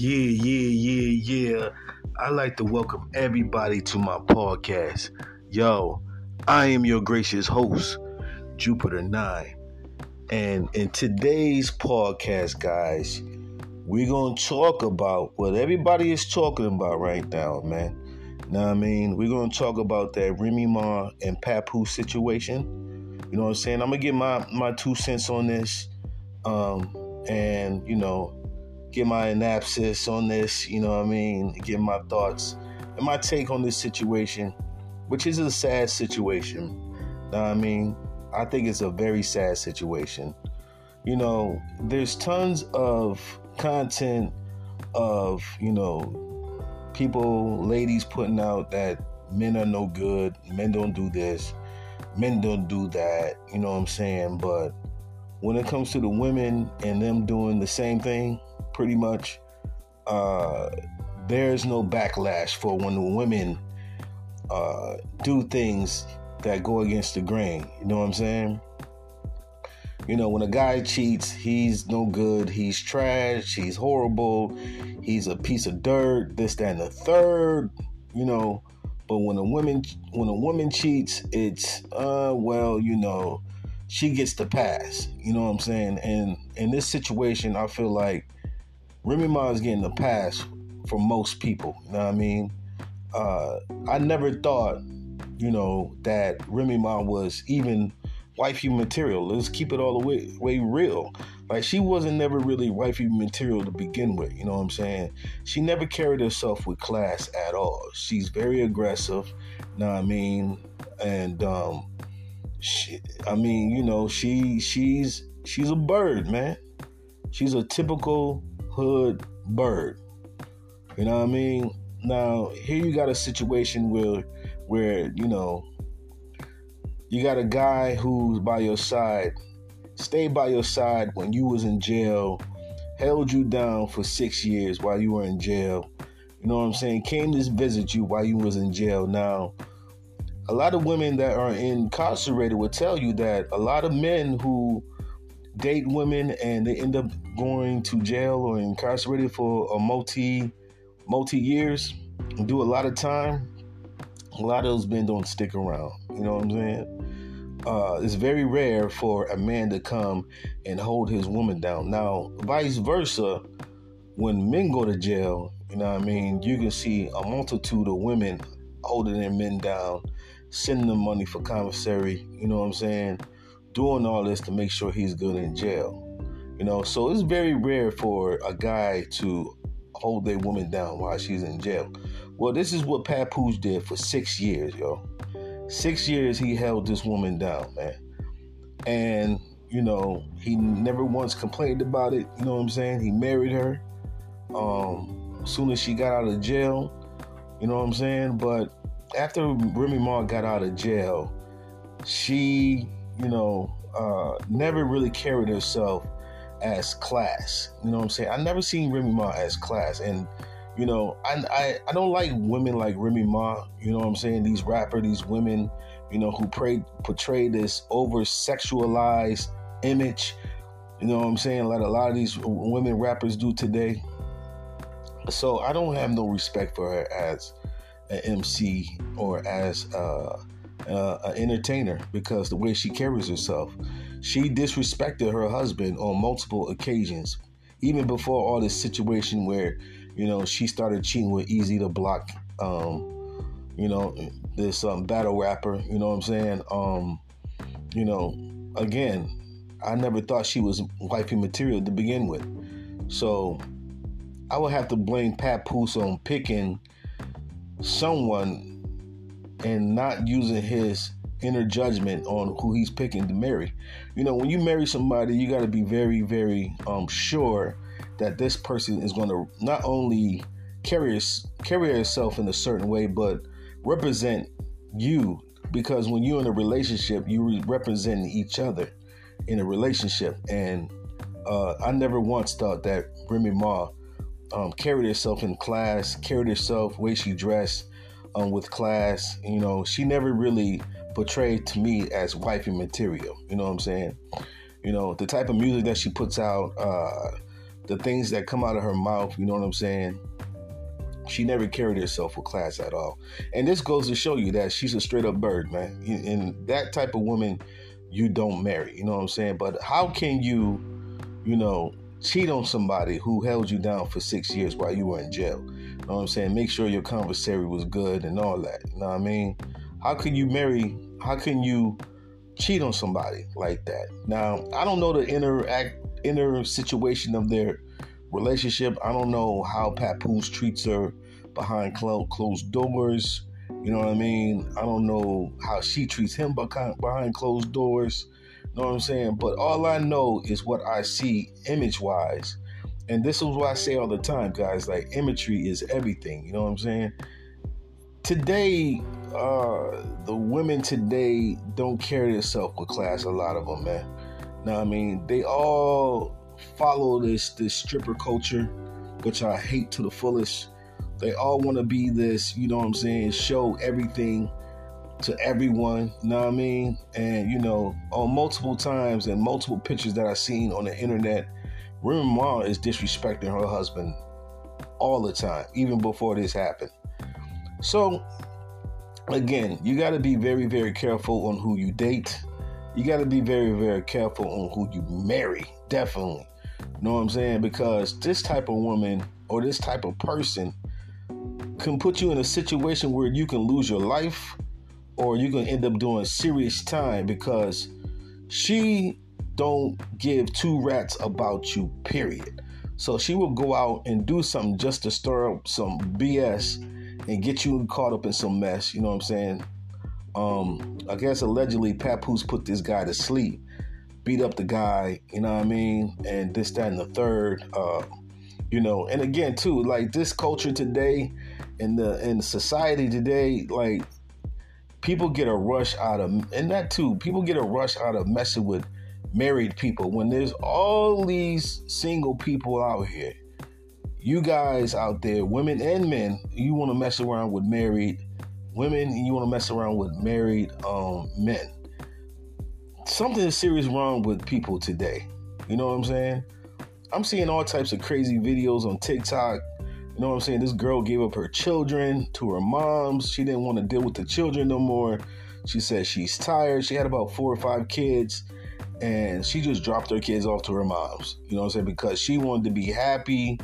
Yeah, yeah, yeah, yeah. I'd like to welcome everybody to my podcast. Yo, I am your gracious host, Jupiter 9. And in today's podcast, guys, we're going to talk about what everybody is talking about right now, man. Now, I mean, we're going to talk about that Remy Ma and Papu situation. You know what I'm saying? I'm going to get my, my two cents on this. Um, and, you know, get my analysis on this, you know what I mean, get my thoughts and my take on this situation, which is a sad situation. Know I mean, I think it's a very sad situation. You know, there's tons of content of, you know, people, ladies putting out that men are no good, men don't do this, men don't do that, you know what I'm saying? But when it comes to the women and them doing the same thing, pretty much, uh, there's no backlash for when women uh, do things that go against the grain. You know what I'm saying? You know, when a guy cheats, he's no good. He's trash. He's horrible. He's a piece of dirt. This, that, and the third. You know, but when a woman when a woman cheats, it's uh well, you know, she gets the pass. You know what I'm saying? And in this situation, I feel like Remy Ma is getting a pass for most people. You know what I mean? Uh, I never thought, you know, that Remy Ma was even wifey material. Let's keep it all the way, way real. Like she wasn't never really wifey material to begin with. You know what I'm saying? She never carried herself with class at all. She's very aggressive. You know what I mean? And um, she, I mean, you know, she she's she's a bird, man. She's a typical hood bird. You know what I mean? Now here you got a situation where where, you know, you got a guy who's by your side, stayed by your side when you was in jail, held you down for six years while you were in jail. You know what I'm saying? Came to visit you while you was in jail. Now, a lot of women that are incarcerated will tell you that a lot of men who date women and they end up going to jail or incarcerated for a multi multi years and do a lot of time, a lot of those men don't stick around. You know what I'm saying? Uh, it's very rare for a man to come and hold his woman down. Now, vice versa, when men go to jail, you know what I mean, you can see a multitude of women holding their men down, sending them money for commissary, you know what I'm saying? Doing all this to make sure he's good in jail. You know, so it's very rare for a guy to hold a woman down while she's in jail. Well, this is what Papoose did for six years, yo. Six years he held this woman down, man. And, you know, he never once complained about it. You know what I'm saying? He married her. Um, as soon as she got out of jail, you know what I'm saying? But after Remy Ma got out of jail, she you know, uh, never really carried herself as class. You know what I'm saying? I never seen Remy Ma as class, and you know, I, I I don't like women like Remy Ma. You know what I'm saying? These rapper, these women, you know, who pray, portray this over sexualized image. You know what I'm saying? Like a lot of these women rappers do today. So I don't have no respect for her as an MC or as uh, uh, an entertainer because the way she carries herself. She disrespected her husband on multiple occasions, even before all this situation where, you know, she started cheating with Eazy the Block, um, you know, this um, battle rapper. You know what I'm saying? Um, you know, again, I never thought she was wifey material to begin with. So I would have to blame Papoose on picking someone and not using his inner judgment on who he's picking to marry. You know, when you marry somebody, you got to be very, very um, sure that this person is going to not only carry carry herself in a certain way, but represent you. Because when you're in a relationship, you represent each other in a relationship. And uh, I never once thought that Remy Ma um, carried herself in class, carried herself way she dressed, um, with class. You know, she never really portrayed to me as wifey material. You know what I'm saying? You know, the type of music that she puts out, uh, the things that come out of her mouth, you know what I'm saying? She never carried herself with class at all. And this goes to show you that she's a straight up bird, man. And that type of woman you don't marry, you know what I'm saying? But how can you, you know, cheat on somebody who held you down for six years while you were in jail? You know what I'm saying? Make sure your commissary was good and all that. You know what I mean? How can you marry? How can you cheat on somebody like that? Now, I don't know the inner act, inner situation of their relationship. I don't know how Papoose treats her behind closed doors. You know what I mean? I don't know how she treats him behind closed doors. Know what I'm saying? But all I know is what I see image wise. And this is what I say all the time, guys. Like, imagery is everything. You know what I'm saying? Today, uh, the women today don't carry themselves with class, a lot of them, man. Now, I mean, they all follow this this stripper culture, which I hate to the fullest. They all want to be this, you know what I'm saying, show everything to everyone, you know what I mean? And you know, on multiple times and multiple pictures that I've seen on the internet, Remy Ma is disrespecting her husband all the time, even before this happened. So again, you got to be very, very careful on who you date. You got to be very, very careful on who you marry. Definitely. You know what I'm saying? Because this type of woman or this type of person can put you in a situation where you can lose your life or you're gonna end up doing serious time because she don't give two rats about you period so she will go out and do something just to stir up some bs and get you caught up in some mess you know what i'm saying um i guess allegedly papoose put this guy to sleep beat up the guy, you know what I mean? And this, that, and the third. Uh, you know, and again too, like this culture today in the in society today, like people get a rush out of and that too, people get a rush out of messing with married people when there's all these single people out here. You guys out there, women and men, you want to mess around with married women, you want to mess around with married um, men something is serious wrong with people today. You know what I'm saying? I'm seeing all types of crazy videos on TikTok. You know what I'm saying? This girl gave up her children to her moms. She didn't want to deal with the children no more. She said she's tired. She had about four or five kids and she just dropped her kids off to her moms. You know what I'm saying? Because she wanted to be happy.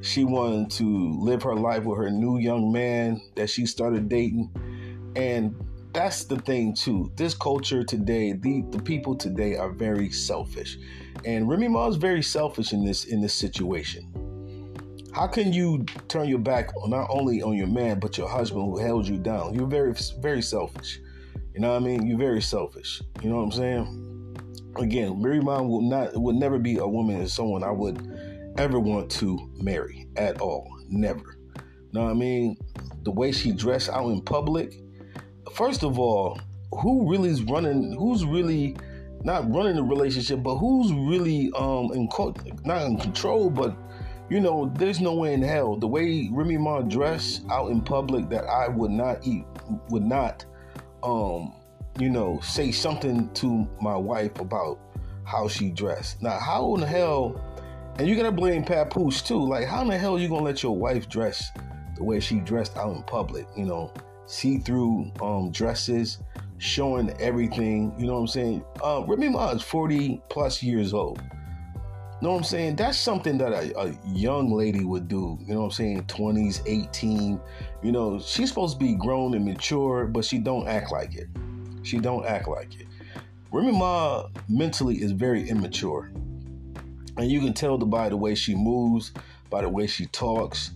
She wanted to live her life with her new young man that she started dating. And that's the thing too. This culture today, the the people today are very selfish, and Remy Ma is very selfish in this in this situation. How can you turn your back not only on your man but your husband who held you down? You're very very selfish. You know what I mean? You're very selfish. You know what I'm saying? Again, Mary Ma will not would never be a woman as someone I would ever want to marry at all. Never. You know what I mean? The way she dressed out in public first of all, who really is running? Who's really not running the relationship, but who's really um in not in control, but you know, there's no way in hell the way Remy Ma dress out in public that I would not eat, would not, um, you know, say something to my wife about how she dressed. Now, how in the hell? And you gotta blame Papoose too. Like, how in the hell you gonna let your wife dress the way she dressed out in public? You know, see-through um, dresses, showing everything. You know what I'm saying? Uh, Remy Ma is 40 plus years old. Know what I'm saying? That's something that a, a, young lady would do. You know what I'm saying? 20s, 18. You know, she's supposed to be grown and mature, but she don't act like it. She don't act like it. Remy Ma mentally is very immature. And you can tell by the way she moves, by the way she talks,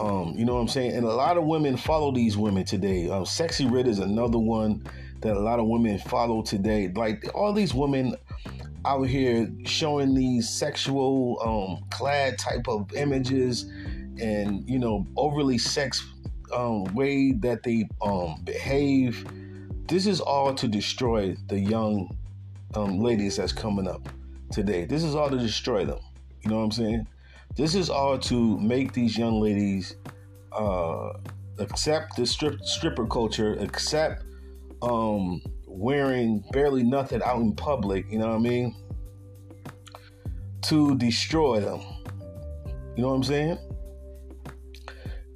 um, you know what I'm saying? And a lot of women follow these women today. Um, Sexyy Red is another one that a lot of women follow today. Like all these women out here showing these sexual um, clad type of images and you know overly sex um, way that they um, behave. This is all to destroy the young um, ladies that's coming up today. This is all to destroy them. You know what I'm saying? This is all to make these young ladies uh, accept the strip, stripper culture, accept um, wearing barely nothing out in public. You know what I mean? to destroy them. You know what I'm saying?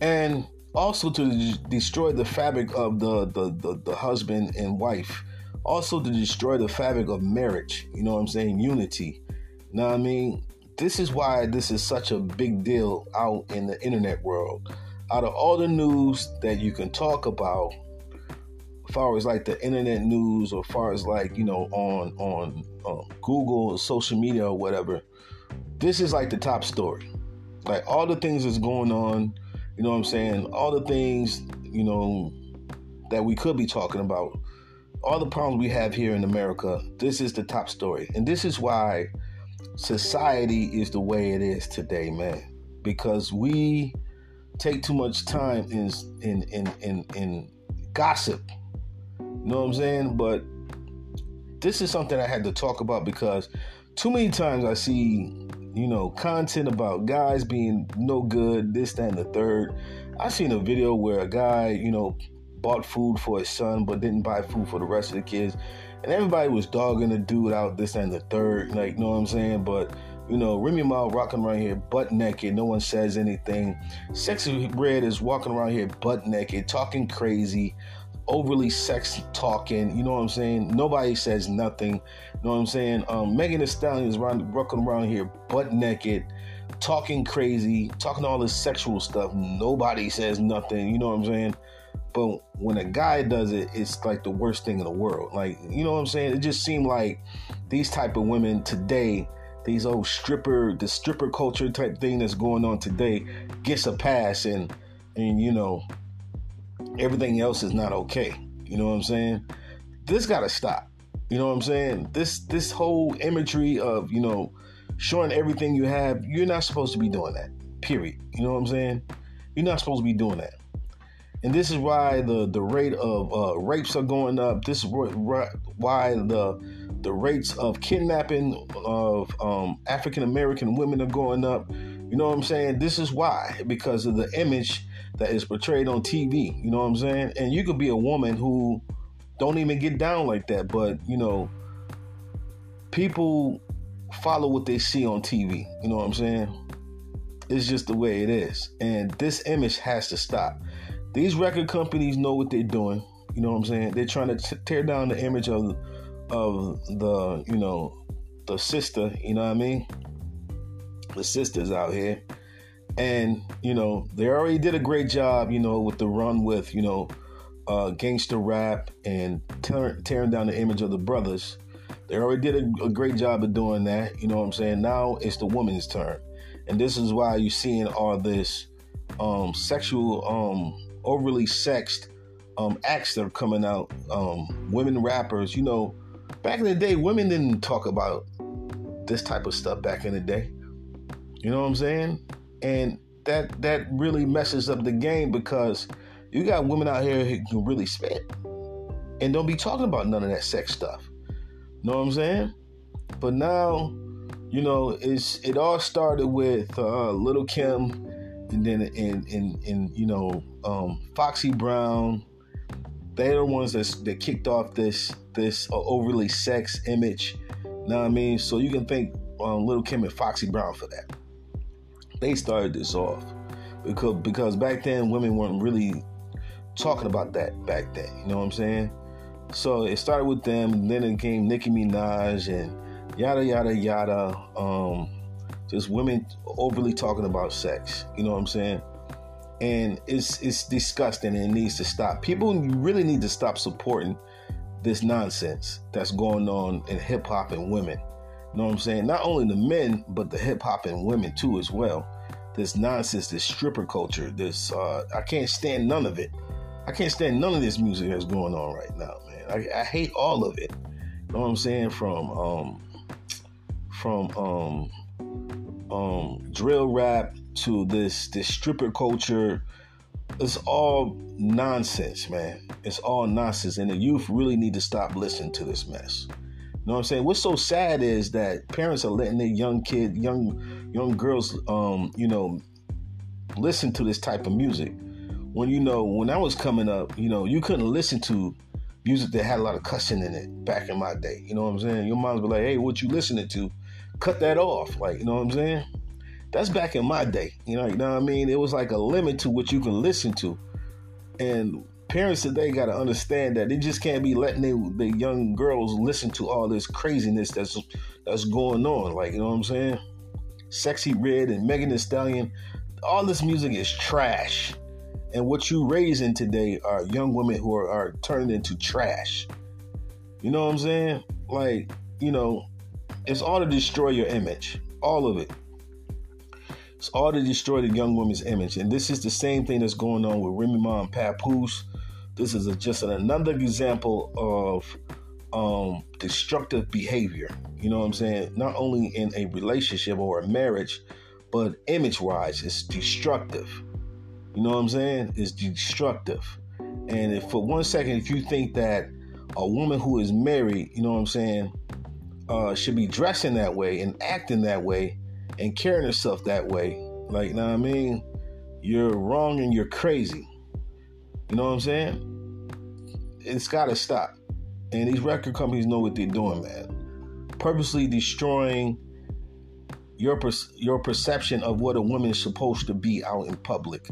And also to destroy the fabric of the, the, the, the, husband and wife. Also to destroy the fabric of marriage. You know what I'm saying? Unity. You know what I mean? This is why this is such a big deal out in the internet world. Out of all the news that you can talk about, far as like the internet news or far as like you know on on um, google or social media or whatever this is like the top story. Like all the things that's going on you know what i'm saying? All the things you know that we could be talking about all the problems we have here in america this is the top story. And this is why society is the way it is today man. Because we take too much time in in in in, in gossip you know what I'm saying? But this is something I had to talk about because too many times I see, you know, content about guys being no good, this, that, and the third. I seen a video where a guy, you know, bought food for his son but didn't buy food for the rest of the kids. And everybody was dogging the dude out, this and the third, like, you know what I'm saying? But, you know, Remy Ma rocking around here butt naked, no one says anything. Sexyy Red is walking around here butt naked, talking crazy, overly sex talking. You know what I'm saying? Nobody says nothing. You know what I'm saying? Um, Megan Thee Stallion is around, walking around here butt naked, talking crazy, talking all this sexual stuff. Nobody says nothing. You know what I'm saying? But when a guy does it, it's like the worst thing in the world. Like, you know what I'm saying? It just seemed like these type of women today, these old stripper, the stripper culture type thing that's going on today, gets a pass, and and you know everything else is not okay. You know what I'm saying? This got to stop. You know what I'm saying? This this whole imagery of you know showing everything you have, you're not supposed to be doing that. Period. You know what I'm saying? You're not supposed to be doing that. And this is why the the rate of uh, rapes are going up. This is why the the rates of kidnapping of um, African American women are going up. You know what I'm saying? This is why because of the image that is portrayed on TV. You know what I'm saying? And you could be a woman who don't even get down like that, but you know, people follow what they see on TV. You know what I'm saying? It's just the way it is. And this image has to stop. These record companies know what they're doing. You know what I'm saying? They're trying to t- tear down the image of of the, you know, the sister, you know what I mean? The sisters out here and you know they already did a great job you know with the run with you know uh, gangster rap and tear, tearing down the image of the brothers. They already did a, a, great job of doing that you know what i'm saying? Now it's the woman's turn. And this is why you're seeing all this um, sexual um, overly sexed um, acts that are coming out um, women rappers. You know back in the day women didn't talk about this type of stuff back in the day. You know what i'm saying and that that really messes up the game because you got women out here who can really spit and don't be talking about none of that sex stuff. Know what I'm saying? But now, you know, it's it all started with uh, Lil' Kim, and then in in in you know um, Foxy Brown. They're the ones that that kicked off this this uh, overly sex image. Know what I mean? So you can thank um, Lil' Kim and Foxy Brown for that they started this off because because back then women weren't really talking about that back then. You know what I'm saying? So it started with them, then it came Nicki Minaj and yada yada yada. Um, just women overly talking about sex. You know what I'm saying? And it's it's disgusting and it needs to stop. People really need to stop supporting this nonsense that's going on in hip hop and women know what I'm saying? Not only the men, but the hip hop and women too as well. This nonsense, this stripper culture, this uh, I can't stand none of it. I can't stand none of this music that's going on right now, man. I, I hate all of it. You know what I'm saying? From um from um um drill rap to this this stripper culture. It's all nonsense, man. It's all nonsense. And the youth really need to stop listening to this mess know what I'm saying? What's so sad is that parents are letting their young kid, young young girls, um, you know, listen to this type of music. When you know, when I was coming up, you know, you couldn't listen to music that had a lot of cussing in it back in my day. You know what I'm saying? Your moms be like, "Hey, what you listening to?" cut that off. Like, you know what I'm saying? That's back in my day. You know, you know what I mean? It was like a limit to what you can listen to. And parents today got to understand that they just can't be letting the young girls listen to all this craziness that's that's going on. Like, you know what I'm saying? Sexyy Red and Megan Thee Stallion, all this music is trash. And what you raising today are young women who are, are turning into trash. You know what I'm saying? Like, you know, it's all to destroy your image. All of it. It's all to destroy the young woman's image. And this is the same thing that's going on with Remy Ma and Papoose. This is a, just another example of um, destructive behavior. You know what I'm saying? Not only in a relationship or a marriage, but image wise, it's destructive. You know what I'm saying? It's destructive. And if for one second, if you think that a woman who is married, you know what I'm saying, uh, should be dressing that way and acting that way and carrying herself that way, like, you know what I mean? You're wrong and you're crazy. You know what I'm saying? It's got to stop. And these record companies know what they're doing, man. Purposely destroying your your perception of what a woman is supposed to be out in public,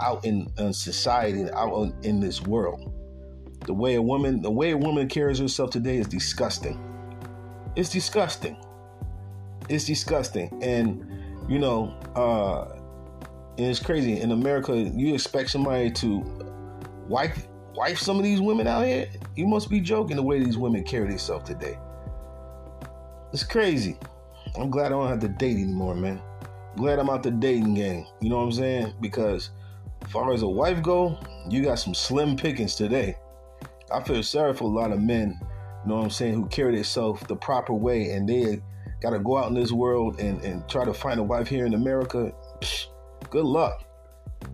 out in, in society, out in, in this world. The way a woman, the way a woman carries herself today is disgusting. It's disgusting. It's disgusting, and you know, uh, and it's crazy. In America, you expect somebody to wife wife some of these women out here? You must be joking the way these women carry themselves today. It's crazy. I'm glad I don't have to date anymore, man. glad I'm out the dating game. You know what I'm saying? Because as far as a wife go, you got some slim pickings today. I feel sorry for a lot of men, you know what I'm saying, who carry themselves the proper way and they got to go out in this world and, and try to find a wife here in America. Psh, good luck.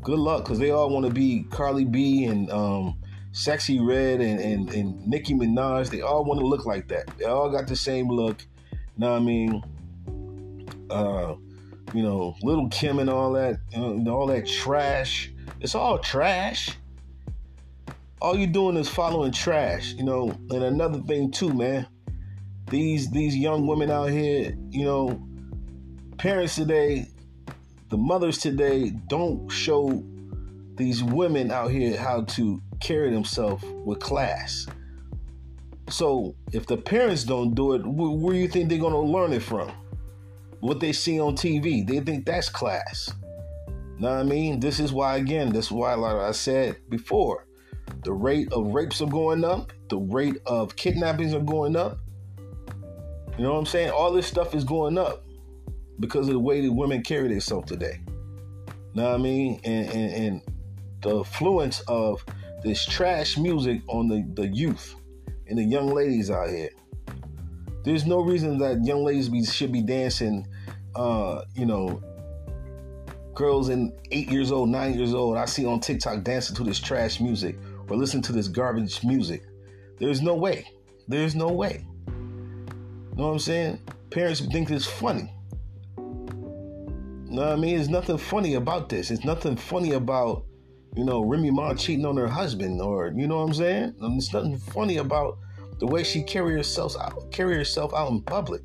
Good luck, because they all want to be Cardi B and um, Sexyy Red and, and, and Nicki Minaj. They all want to look like that. They all got the same look. You know what I mean? Uh, you know, Lil' Kim and all that, all that trash. It's all trash all you're doing is following trash, you know. And another thing too, man, these these young women out here, you know, parents today, the mothers today don't show these women out here how to carry themselves with class. So if the parents don't do it, where do you think they're gonna learn it from? What they see on TV, they think that's class. Know what I mean? This is why, again, this is why, like I said before, the rate of rapes are going up. The rate of kidnappings are going up. You know what I'm saying? All this stuff is going up because of the way that women carry themselves today. You know what I mean? And, and, and the influence of this trash music on the, the youth and the young ladies out here. There's no reason that young ladies be, should be dancing, uh, you know, girls in eight years old, nine years old. I see on TikTok dancing to this trash music or listening to this garbage music. There's no way. There's no way. You know what I'm saying? Parents think it's funny. You know what I mean? There's nothing funny about this. It's nothing funny about, you know, Remy Ma cheating on her husband or, you know what I'm saying? Um, there's nothing funny about the way she carry herself out, carry herself out in public.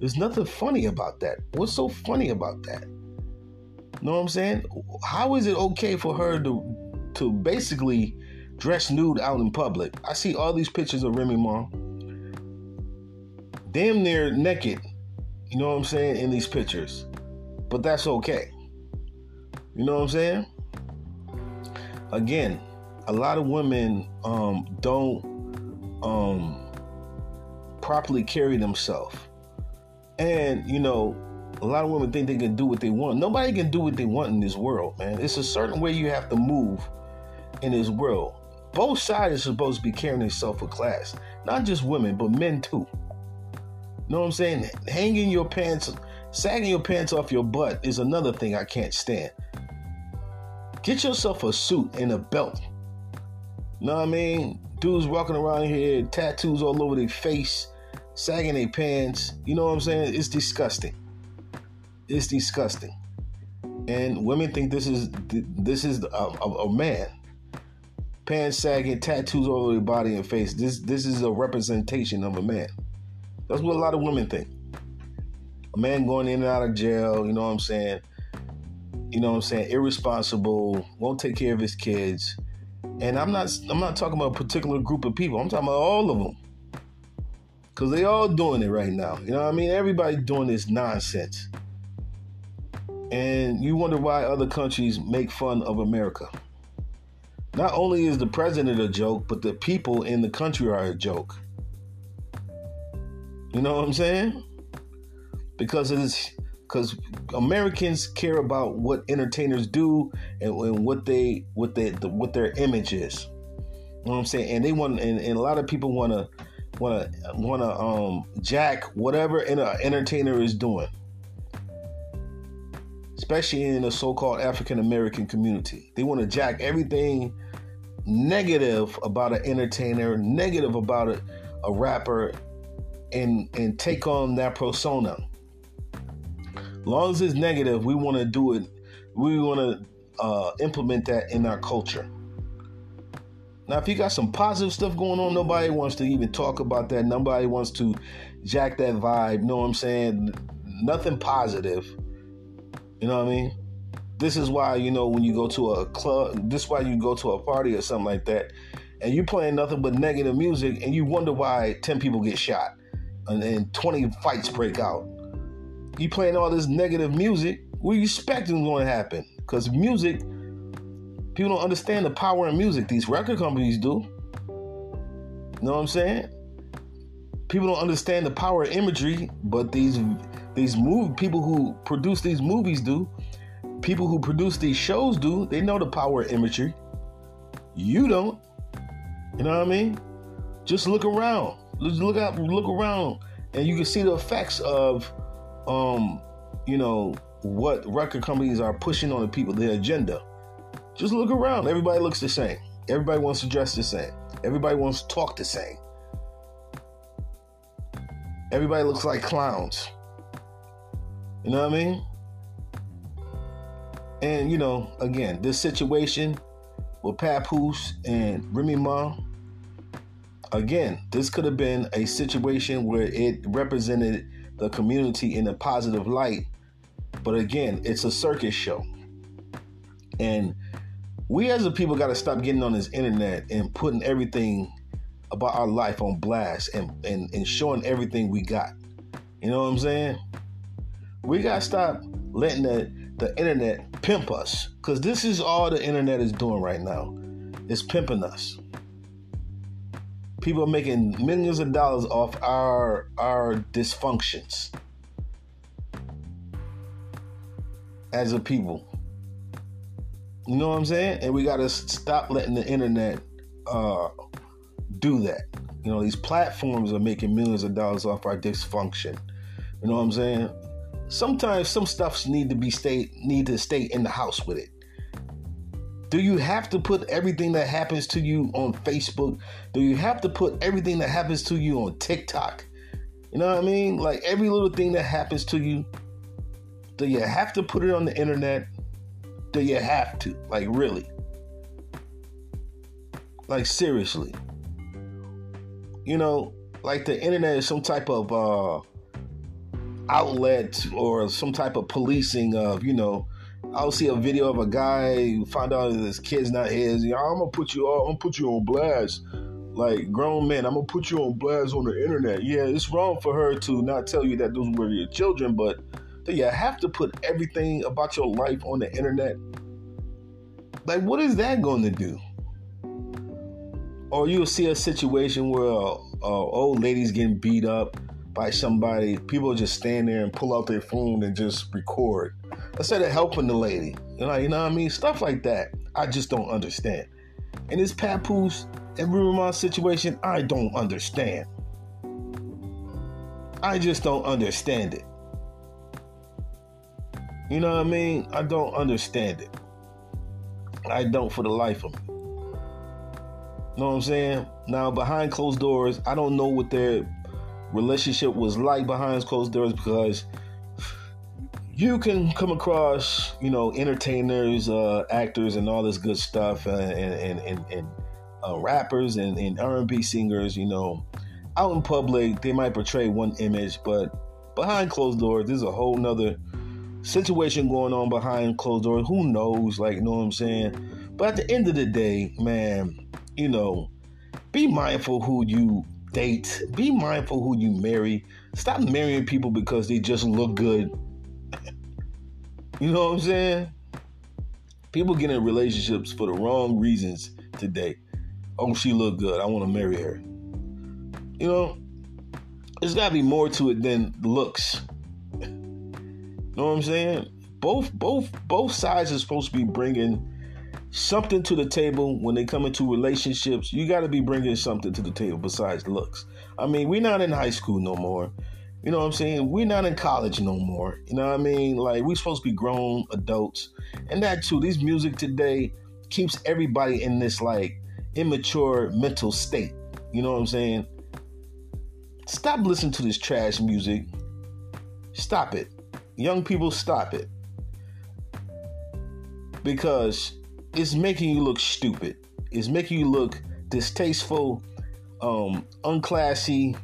There's nothing funny about that. What's so funny about that? You know what I'm saying? How is it okay for her to to basically dress nude out in public. I see all these pictures of Remy Ma, damn near naked. You know what I'm saying in these pictures, but that's okay. You know what I'm saying? Again, a lot of women um, don't um, properly carry themselves, and you know, a lot of women think they can do what they want. Nobody can do what they want in this world, man. It's a certain way you have to move in this world both sides are supposed to be carrying themselves with class. Not just women, but men too. Know what I'm saying? Hanging your pants, sagging your pants off your butt is another thing I can't stand. Get yourself a suit and a belt. You know what I mean? Dudes walking around here, tattoos all over their face, sagging their pants. You know what I'm saying? It's disgusting. It's disgusting. And women think this is this is a, a, a man pants sagging, tattoos all over your body and face. This this is a representation of a man. That's what a lot of women think. a man going in and out of jail. You know what I'm saying? You know what I'm saying? Irresponsible, won't take care of his kids. And I'm not I'm not talking about a particular group of people. I'm talking about all of them. Cause they all doing it right now. You know what I mean? Everybody doing this nonsense. And you wonder why other countries make fun of America. Not only is the president a joke, but the people in the country are a joke. You know what I'm saying? Because it's because Americans care about what entertainers do and, and what they what they the, what their image is. You know what I'm saying? And they want and, and a lot of people want to want to want to um jack whatever an entertainer is doing especially in the so-called African American community. They want to jack everything negative about an entertainer, negative about a, a rapper, and and take on that persona. Long as it's negative, we want to do it. We want to uh, implement that in our culture. Now, if you got some positive stuff going on, nobody wants to even talk about that. Nobody wants to jack that vibe. know what I'm saying? Nothing positive. You know what I mean? This is why, you know, when you go to a club, this is why you go to a party or something like that, and you playing nothing but negative music, and you wonder why 10 people get shot and, and 20 fights break out. You playing all this negative music, what you expecting going to happen? Because music, people don't understand the power in music. These record companies do. You know what I'm saying? People don't understand the power of imagery, but these these move people who produce these movies do. People who produce these shows do. They know the power of imagery. You don't. You know what I mean? Just look around. Look out. Look around, and you can see the effects of, um, you know, what record companies are pushing on the people, their agenda. Just look around. Everybody looks the same. Everybody wants to dress the same. Everybody wants to talk the same. Everybody looks like clowns. You know what I mean? And you know, again, this situation with Papoose and Remy Ma, again, this could have been a situation where it represented the community in a positive light. But again, it's a circus show. And we as a people got to stop getting on this internet and putting everything about our life on blast and, and, and showing everything we got. You know what I'm saying? We gotta stop letting the, the internet pimp us. Cause this is all the internet is doing right now. It's pimping us. People are making millions of dollars off our our dysfunctions as a people. You know what I'm saying? And we gotta stop letting the internet uh, do that. You know, these platforms are making millions of dollars off our dysfunction. You know what I'm saying? sometimes some stuffs need to be stay need to stay in the house with it. Do you have to put everything that happens to you on Facebook? Do you have to put everything that happens to you on TikTok? You know what I mean? Like every little thing that happens to you, do you have to put it on the internet? Do you have to? Like really? Like seriously? You know, like the internet is some type of uh outlet or some type of policing of, you know, I'll see a video of a guy find out his kid's not his. You know, I'm gonna put you all, I'm gonna put you on blast. Like grown men, I'm gonna put you on blast on the internet. Yeah, it's wrong for her to not tell you that those were your children, but do you have to put everything about your life on the internet? Like, what is that going to do? Or you'll see a situation where uh, uh, old ladies getting beat up by somebody, people just stand there and pull out their phone and just record instead of helping the lady. You know, you know what I mean? Stuff like that. I just don't understand. And this Papoose and Ma situation, I don't understand. I just don't understand it. You know what I mean? I don't understand it. I don't for the life of me. You know what I'm saying? Now behind closed doors, I don't know what their relationship was like behind closed doors because you can come across, you know, entertainers, uh, actors, and all this good stuff, uh, and and and, and uh, rappers and, and R&B singers, you know, out in public they might portray one image, but behind closed doors, there's a whole nother situation going on behind closed doors. Who knows? Like, you know what I'm saying? But at the end of the day, man, you know, be mindful who you date. Be mindful who you marry. Stop marrying people because they just look good. You know what I'm saying? People get in relationships for the wrong reasons today. Oh, she look good. I want to marry her. You know, there's got to be more to it than looks. you know what I'm saying? Both both both sides are supposed to be bringing something to the table when they come into relationships. You got to be bringing something to the table besides looks. I mean, we're not in high school no more. You know what I'm saying? We're not in college no more. You know what I mean? Like we're supposed to be grown adults. And that too, this music today keeps everybody in this like immature mental state. You know what I'm saying? Stop listening to this trash music. Stop it. Young people, stop it. Because it's making you look stupid. It's making you look distasteful, um, unclassy,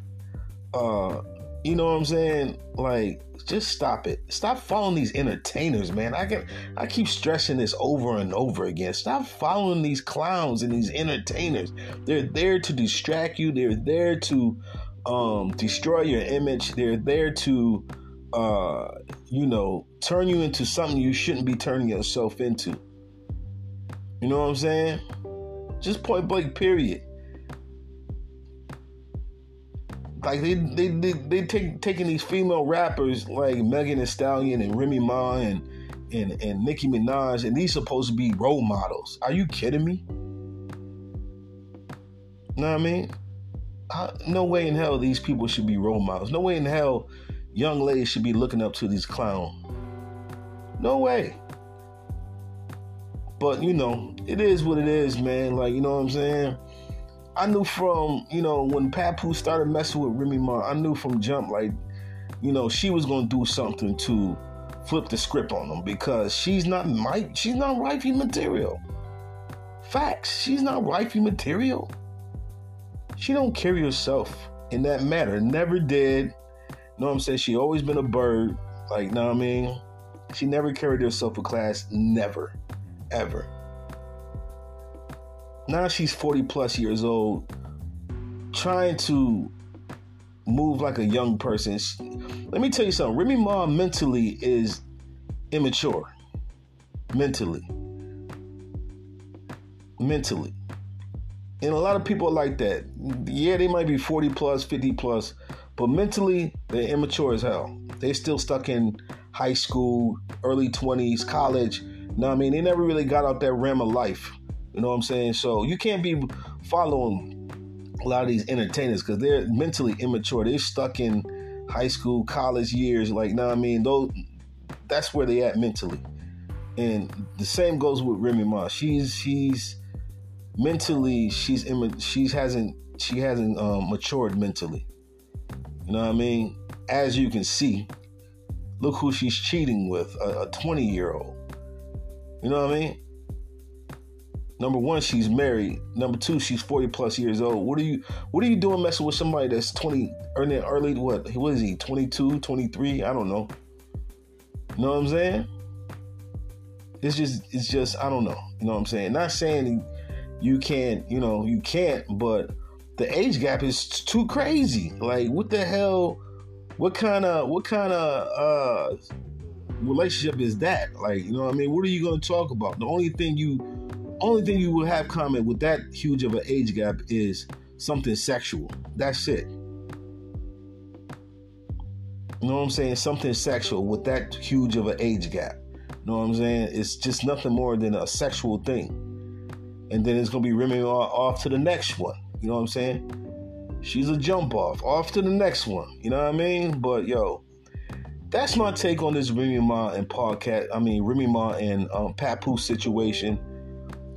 uh, you know what I'm saying? Like, just stop it. Stop following these entertainers, man. I get I keep stressing this over and over again. Stop following these clowns and these entertainers. They're there to distract you. They're there to um, destroy your image. They're there to uh, you know, turn you into something you shouldn't be turning yourself into. You know what I'm saying? Just point blank period. Like they they they, they take taking these female rappers like Megan Thee Stallion and Remy Ma and and and Nicki Minaj, and these supposed to be role models. Are you kidding me? Know what I mean? no way in hell these people should be role models. No way in hell young ladies should be looking up to these clowns. No way. But you know, it is what it is, man. Like, you know what I'm saying? I knew from, you know, when Papoose started messing with Remy Ma, I knew from jump, like, you know, she was gonna do something to flip the script on them because she's not my she's not wifey material. Facts. She's not wifey material. She don't carry herself in that manner. Never did. You know what I'm saying? She always been a bird. Like, know what I mean? She never carried herself with class. Never. Ever. Now she's 40 plus years old, trying to move like a young person. She, let me tell you something. Remy Ma mentally is immature. Mentally. Mentally. And a lot of people are like that. Yeah, they might be 40 plus, 50 plus, but mentally, they're immature as hell. They're still stuck in high school, early 20s, college. You know what I mean? They never really got out that realm of life. You know what I'm saying? So you can't be following a lot of these entertainers because they're mentally immature. They're stuck in high school, college years. Like, now, I mean, those that's where they at mentally. And the same goes with Remy Ma. She's she's mentally she's imma- she's hasn't she hasn't um, matured mentally. You know what I mean? As you can see, look who she's cheating with a 20 year old. You know what I mean? Number one, she's married. Number two, she's 40 plus years old. What are you what are you doing messing with somebody that's 20 early early what what is he? 22, 23? I don't know. You know what I'm saying? It's just it's just I don't know. You know what I'm saying? Not saying you can't, you know, you can't, but the age gap is too crazy. Like what the hell what kind of what kind of uh relationship is that? Like, you know what I mean? What are you to talk about? The only thing you only thing you will have common with that huge of an age gap is something sexual. That's it. You know what I'm saying? Something sexual with that huge of an age gap. You know what I'm saying? It's just nothing more than a sexual thing. And then it's gonna be rimming off to the next one. You know what I'm saying? She's a jump off, off to the next one. You know what I mean? But yo, that's my take on this Remy Ma and podcast. I mean Remy Ma and um, Papoose situation.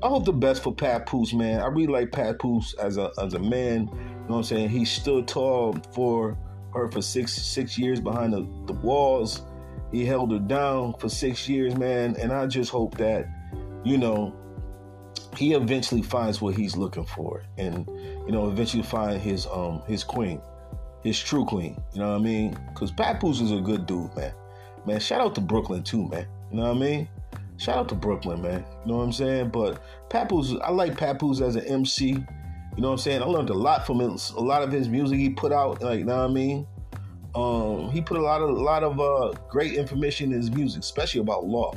I hope the best for Pat Papoose, man. I really like Papoose as a as a man. You know what I'm saying? He stood tall for her for six six years behind the, the walls. He held her down for six years, man. And I just hope that, you know, he eventually finds what he's looking for and, you know, eventually find his um his queen. his true queen. You know what I mean? Because Papoose is a good dude, man. Man, shout out to Brooklyn too, man. You know what I mean? Shout out to Brooklyn, man. You know what I'm saying? But Papoose, I like Papoose as an MC. You know what I'm saying? I learned a lot from him. A lot of his music he put out, like, you know what I mean? Um, he put a lot of a lot of uh, great information in his music, especially about law.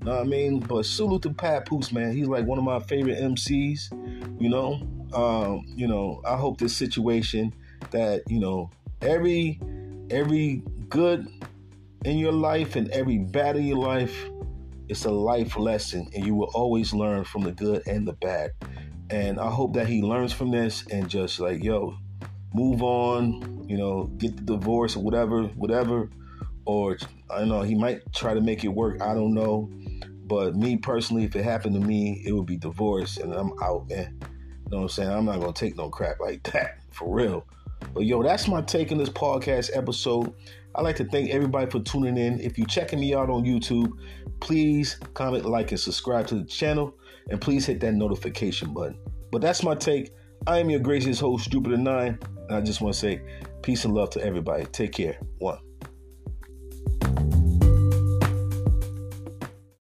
You know what I mean? But salute to Papoose, man. He's like one of my favorite MCs. You know, um, you know. I hope this situation that you know every every good in your life and every bad in your life it's a life lesson and you will always learn from the good and the bad. And i hope that he learns from this and just like yo move on you know get the divorce or whatever whatever. Or i don't know he might try to make it work i don't know. But me personally if it happened to me it would be divorce and i'm out man. You know what i'm saying? I'm not gonna take no crap like that for real. But yo, that's my take in this podcast episode. I'd like to thank everybody for tuning in. If you're checking me out on YouTube, please comment, like, and subscribe to the channel. And please hit that notification button. But that's my take. I am your gracious host, Jupiter9. And I just want to say peace and love to everybody. Take care. One.